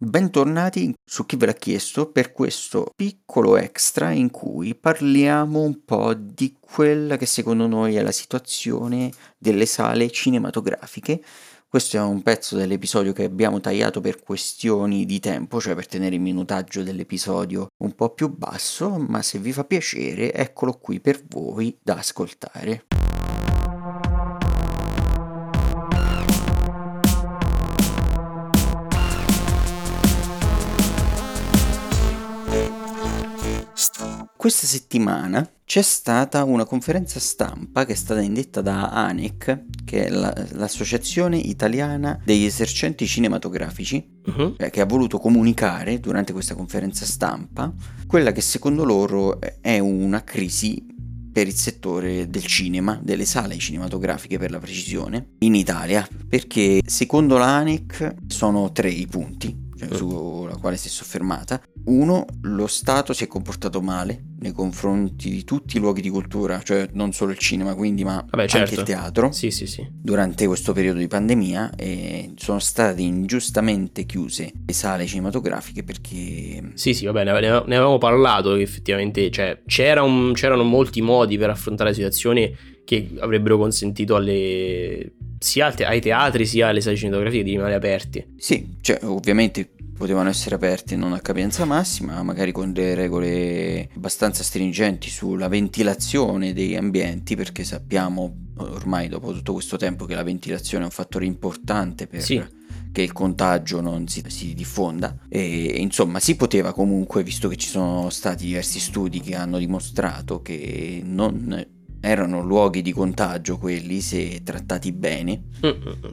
Bentornati su chi ve l'ha chiesto per questo piccolo extra in cui parliamo un po' di quella che secondo noi è la situazione delle sale cinematografiche. Questo è un pezzo dell'episodio che abbiamo tagliato per questioni di tempo, cioè per tenere il minutaggio dell'episodio un po' più basso, ma se vi fa piacere, eccolo qui per voi da ascoltare. Questa settimana c'è stata una conferenza stampa che è stata indetta da ANEC, che è la, l'associazione italiana degli esercenti cinematografici, uh-huh. che ha voluto comunicare durante questa conferenza stampa quella che secondo loro è una crisi per il settore del cinema, delle sale cinematografiche per la precisione, in Italia, perché secondo l'ANEC sono tre i punti cioè, sulla quale si è soffermata. Uno, lo Stato si è comportato male nei confronti di tutti i luoghi di cultura, cioè non solo il cinema, quindi, ma Vabbè, certo. anche il teatro. Sì, sì, sì. Durante questo periodo di pandemia e sono state ingiustamente chiuse le sale cinematografiche perché... Sì, sì, vabbè, ne, avevamo parlato che effettivamente cioè, c'era un, c'erano molti modi per affrontare la situazione che avrebbero consentito alle, sia ai teatri sia alle sale cinematografiche di rimanere aperti. Sì, cioè ovviamente potevano essere aperti non a capienza massima, magari con delle regole abbastanza stringenti sulla ventilazione degli ambienti, perché sappiamo ormai dopo tutto questo tempo che la ventilazione è un fattore importante per sì. che il contagio non si, si, diffonda e insomma si poteva comunque, visto che ci sono stati diversi studi che hanno dimostrato che non erano luoghi di contagio quelli se trattati bene,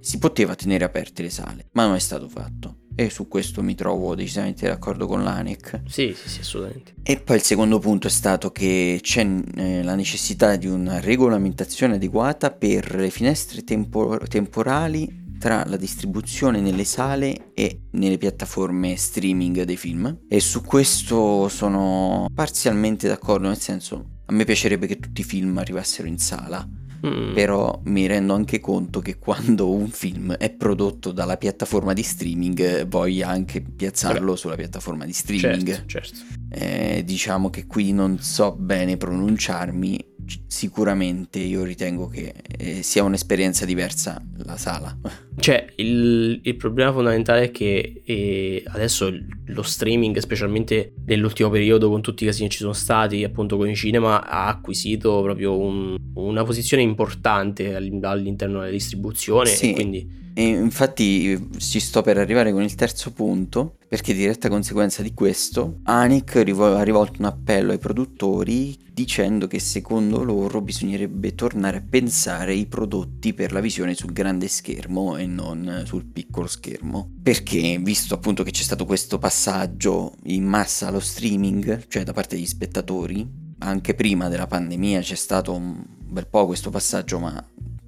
si poteva tenere aperte le sale, ma non è stato fatto e su questo mi trovo decisamente d'accordo con l'ANEC. Sì, sì, sì, assolutamente. E poi il secondo punto è stato che c'è eh, la necessità di una regolamentazione adeguata per le finestre tempor- temporali tra la distribuzione nelle sale e nelle piattaforme streaming dei film e su questo sono parzialmente d'accordo, nel senso a me piacerebbe che tutti i film arrivassero in sala Mm. Però mi rendo anche conto che quando un film è prodotto dalla piattaforma di streaming voglia anche piazzarlo Vabbè. sulla piattaforma di streaming. Certo, certo. Eh, diciamo che qui non so bene pronunciarmi, sicuramente io ritengo che eh, sia un'esperienza diversa la sala. Cioè, il, il problema fondamentale è che eh, adesso lo streaming, specialmente nell'ultimo periodo con tutti i casini che ci sono stati, appunto con i cinema, ha acquisito proprio un, una posizione importante all'interno della distribuzione sì. e quindi e infatti ci sto per arrivare con il terzo punto, perché diretta conseguenza di questo, Anik ha rivolto un appello ai produttori dicendo che secondo loro bisognerebbe tornare a pensare i prodotti per la visione sul grande schermo e non sul piccolo schermo. Perché, visto appunto che c'è stato questo passaggio in massa allo streaming, cioè da parte degli spettatori, anche prima della pandemia c'è stato un bel po' questo passaggio, ma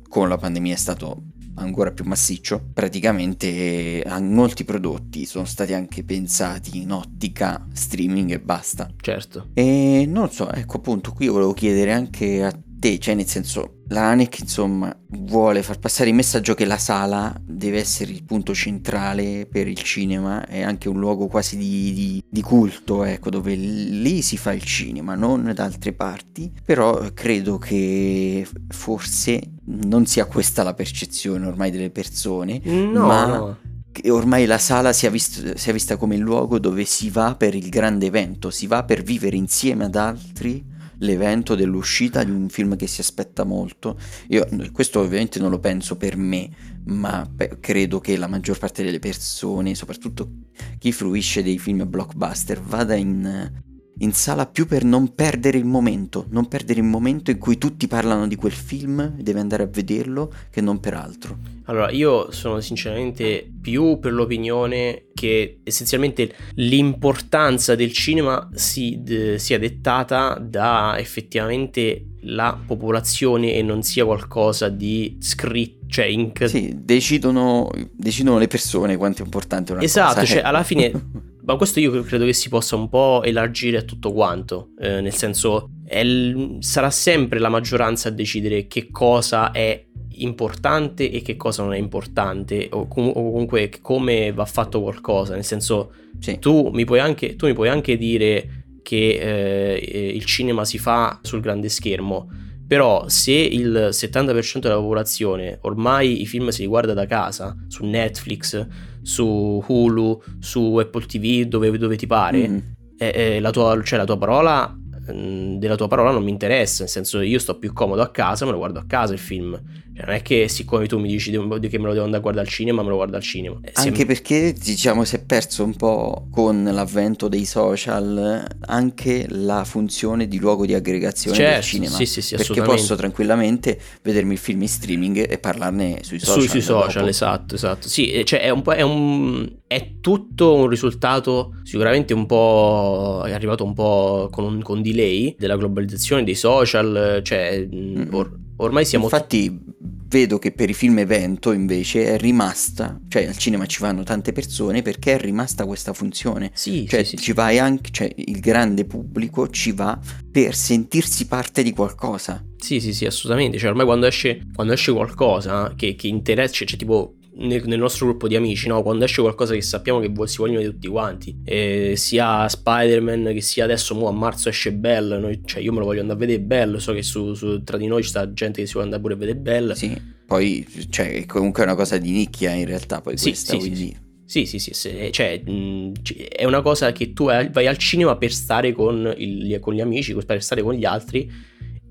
con la pandemia è stato ancora più massiccio, praticamente molti prodotti sono stati anche pensati in ottica streaming e basta. Certo. E non so, ecco appunto, qui volevo chiedere anche a te, cioè nel senso, la ANEC insomma vuole far passare il messaggio che la sala deve essere il punto centrale per il cinema, è anche un luogo quasi di, di, di culto, ecco, dove lì si fa il cinema, non da altre parti, però credo che forse non sia questa la percezione ormai delle persone, no, ma... Ormai la sala sia, visto, sia, vista come il luogo dove si va per il grande evento, si va per vivere insieme ad altri l'evento dell'uscita di un film che si aspetta molto. Io questo ovviamente non lo penso per me, ma beh, credo che la maggior parte delle persone, soprattutto chi fruisce dei film blockbuster, vada in, in sala più per non perdere il momento, non perdere il momento in cui tutti parlano di quel film, deve andare a vederlo, che non per altro. Allora, io sono sinceramente più per l'opinione che essenzialmente l'importanza del cinema si, d- sia dettata da effettivamente la popolazione e non sia qualcosa di scritto, cioè in... Sì, decidono, decidono le persone quanto è importante una esatto, cosa. Esatto, cioè alla fine... Ma questo io credo che si possa un po' elargire a tutto quanto, eh, nel senso l- sarà sempre la maggioranza a decidere che cosa è importante e che cosa non è importante, o, com- o comunque come va fatto qualcosa. Nel senso, Sì. tu, mi puoi anche, tu mi puoi anche dire che eh, il cinema si fa sul grande schermo, però se il 70% della popolazione ormai i film si guarda da casa, su Netflix, su Hulu, su Apple TV, dove, dove ti pare, Mm. eh, eh, la, tua, cioè, la tua parola della tua parola non mi interessa, nel senso io sto più comodo a casa, me lo guardo a casa il film. Cioè, non è che siccome tu mi dici che me lo devo andare a guardare al cinema, me lo guardo al cinema. Eh, Anche perché diciamo si è perso un po' con l'avvento dei social anche la funzione di luogo di aggregazione del Certo, cinema. sì, sì, sì, perché posso tranquillamente vedermi il film in streaming e parlarne sui social. Sui, sui social, dopo. esatto, esatto. Sì, eh, cioè è un. È, un, è tutto un risultato sicuramente un po'. è arrivato un po' con un con delay della globalizzazione dei social. Cioè, or- ormai siamo. Infatti vedo che per i film evento invece è rimasta, cioè al cinema ci vanno tante persone perché è rimasta questa funzione. Sì, Cioè sì, sì, ci vai anche, cioè il grande pubblico ci va per sentirsi parte di qualcosa. Sì, sì, sì, assolutamente. Cioè, ormai quando esce, quando esce qualcosa che, che interessa, cioè, cioè, tipo nel, nel nostro gruppo di amici, no? Quando esce qualcosa che sappiamo che si vogliono di tutti quanti, eh, sia Spider-Man che sia adesso, mo a marzo esce Bell, noi- cioè io me lo voglio andare a vedere Bell, so che su, su- tra di noi sta gente che si vuole andare pure a vedere Bell. Sì, poi cioè comunque è una cosa di nicchia in realtà poi Sì, questa, sì, sì, quindi Sì, sì, sì, se- cioè, mh, c- è una cosa che tu vai vai al cinema per stare con, il- con gli amici, per stare con gli altri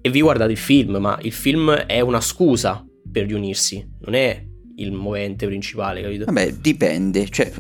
e vi guardate il film, ma il film è una scusa per riunirsi, non è il movente principale, capito? vabbè, dipende, cioè,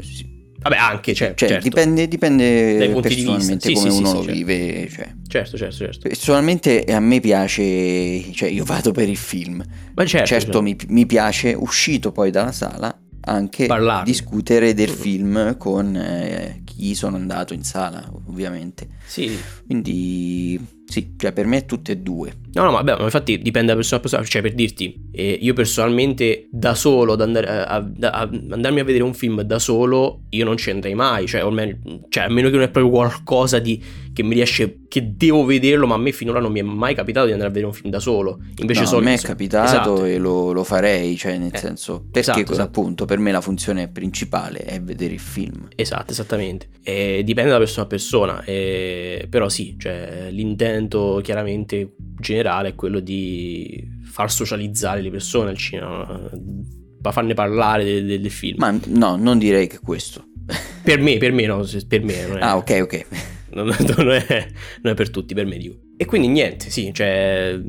Vabbè, anche, cioè, cioè, certo, dipende, dipende Dai punti di vista. personalmente Sì, come sì, uno sì, lo certo. vive, cioè. certo, certo, certo. Personalmente a me piace, cioè io vado per il film. Ma certo, certo, certo. Mi, mi piace, uscito poi dalla sala, anche Parlarne. discutere del film con eh, chi sono andato in sala, ovviamente. Sì, Quindi sì, cioè per me tutte e due. No, no, ma vabbè, ma infatti dipende da persona a persona. Cioè, per dirti, eh, io personalmente da solo, ad andare a, a- da- a- andarmi a vedere un film da solo, io non ci andrei mai. Cioè, almeno, cioè, a meno che non è proprio qualcosa di, che mi riesce, che devo vederlo, ma a me finora non mi è mai capitato di andare a vedere un film da solo. Invece No, so a me è capitato Esatto. e lo, lo farei, cioè nel Eh, senso, perché esatto, esatto. appunto per me la funzione principale è vedere il film. Esatto, esattamente. E dipende da persona a persona. e- Però sì, cioè, l'intento chiaramente generale è quello di far socializzare le persone al cinema, ma farne parlare de- de- del film. Ma no, non direi che questo. Per me, per me no, per me non è, Ah, ok, ok. non, non è, non è per tutti, per me dico. E quindi niente, sì, cioè,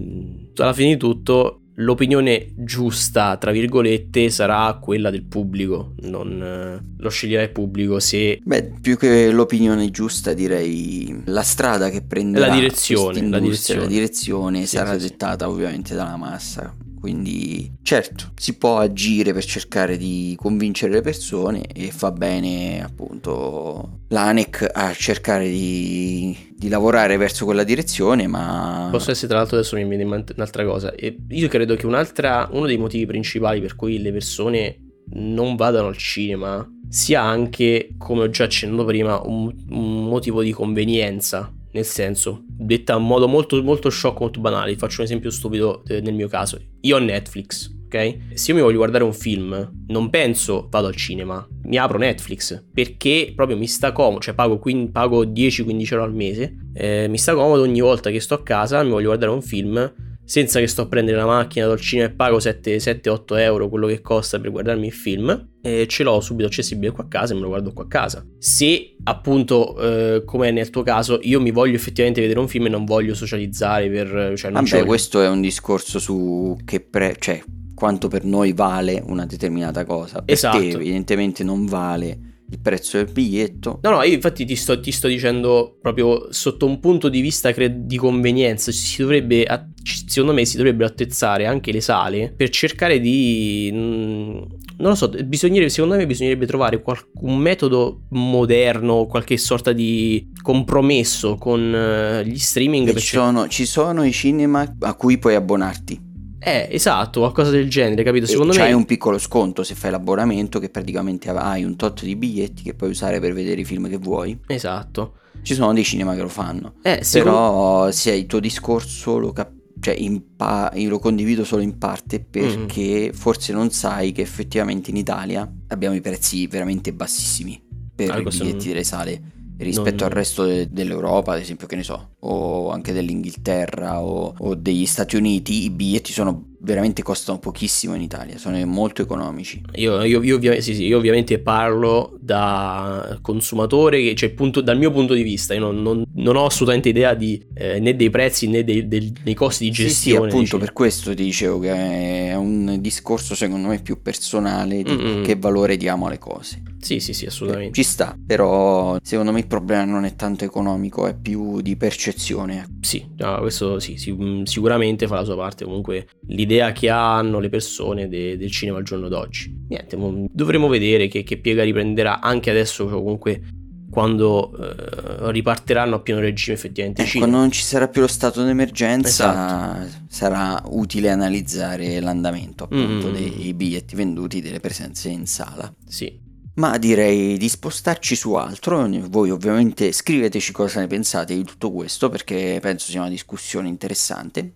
alla fine di tutto l'opinione giusta, tra virgolette, sarà quella del pubblico, non eh, lo sceglierà il pubblico se Beh, più che l'opinione giusta, direi la strada che prenderà La direzione, la direzione. la direzione Sì, sarà sì, sì. dettata ovviamente dalla massa. Quindi, certo, si può agire per cercare di convincere le persone e fa bene appunto l'ANEC a cercare di, di lavorare verso quella direzione, ma Posso essere, tra l'altro, adesso mi viene in mente un'altra cosa. E io credo che uno dei motivi principali per cui le persone non vadano al cinema sia anche, come ho già accennato prima, un, un motivo di convenienza. Nel senso, detta in modo molto, molto sciocco, molto banale, faccio un esempio stupido eh, nel mio caso. Io ho Netflix, ok? Se io mi voglio guardare un film, non penso vado al cinema, mi apro Netflix perché proprio mi sta comodo, cioè pago, pago 10-15 euro al mese, eh, mi sta comodo ogni volta che sto a casa, mi voglio guardare un film senza che sto a prendere la macchina dal cinema e pago 7-8 euro quello che costa per guardarmi il film e ce l'ho subito accessibile qua a casa e me lo guardo qua a casa se appunto eh, come nel tuo caso io mi voglio effettivamente vedere un film e non voglio socializzare per cioè non Vabbè, questo è un discorso su che pre- cioè quanto per noi vale una determinata cosa. Per Esatto. te evidentemente non vale il prezzo del biglietto. No, no, io infatti ti sto, ti sto dicendo proprio sotto un punto di vista cre- di convenienza, si dovrebbe, a- secondo me si dovrebbero attezzare anche le sale per cercare di... mm, non lo so, bisognerebbe, secondo me bisognerebbe trovare qual- un metodo moderno, qualche sorta di compromesso con eh, gli streaming. Ci, sono, ci sono i cinema a cui puoi abbonarti. Eh, esatto, qualcosa del genere, capito? Secondo e me... c'hai un piccolo sconto se fai l'abbonamento che praticamente hai un tot di biglietti che puoi usare per vedere i film che vuoi. Esatto. Ci sono dei cinema che lo fanno. Eh, secondo... Però se il tuo discorso lo cap- cioè pa- io lo condivido solo in parte perché mm. forse non sai che effettivamente in Italia abbiamo i prezzi veramente bassissimi per ah, i biglietti non... delle sale rispetto non... al resto de- dell'Europa, ad esempio, che ne so, o anche dell'Inghilterra o, o degli Stati Uniti, i biglietti sono veramente costano pochissimo in Italia, sono molto economici. Io, io, io, ovvi- sì, sì, io ovviamente parlo da consumatore, cioè punto, dal mio punto di vista, io non, non, non ho assolutamente idea di, eh, né dei prezzi né dei, dei, dei costi di gestione. Sì, sì appunto diciamo. per questo ti dicevo che è un discorso secondo me più personale di Mm-mm. che valore diamo alle cose. Sì, sì, sì, assolutamente. Ci sta, però secondo me il problema non è tanto economico, è più di percezione. Sì, no, questo sì, sì, sicuramente fa la sua parte, comunque l'idea che hanno le persone de- del cinema al giorno d'oggi. Niente, dovremo vedere che, che piega riprenderà anche adesso comunque quando eh, riparteranno a pieno regime effettivamente. Eh, quando non ci sarà più lo stato d'emergenza esatto. sarà utile analizzare l'andamento appunto mm. dei biglietti venduti, delle presenze in sala. Sì, ma direi di spostarci su altro. Voi ovviamente scriveteci cosa ne pensate di tutto questo perché penso sia una discussione interessante.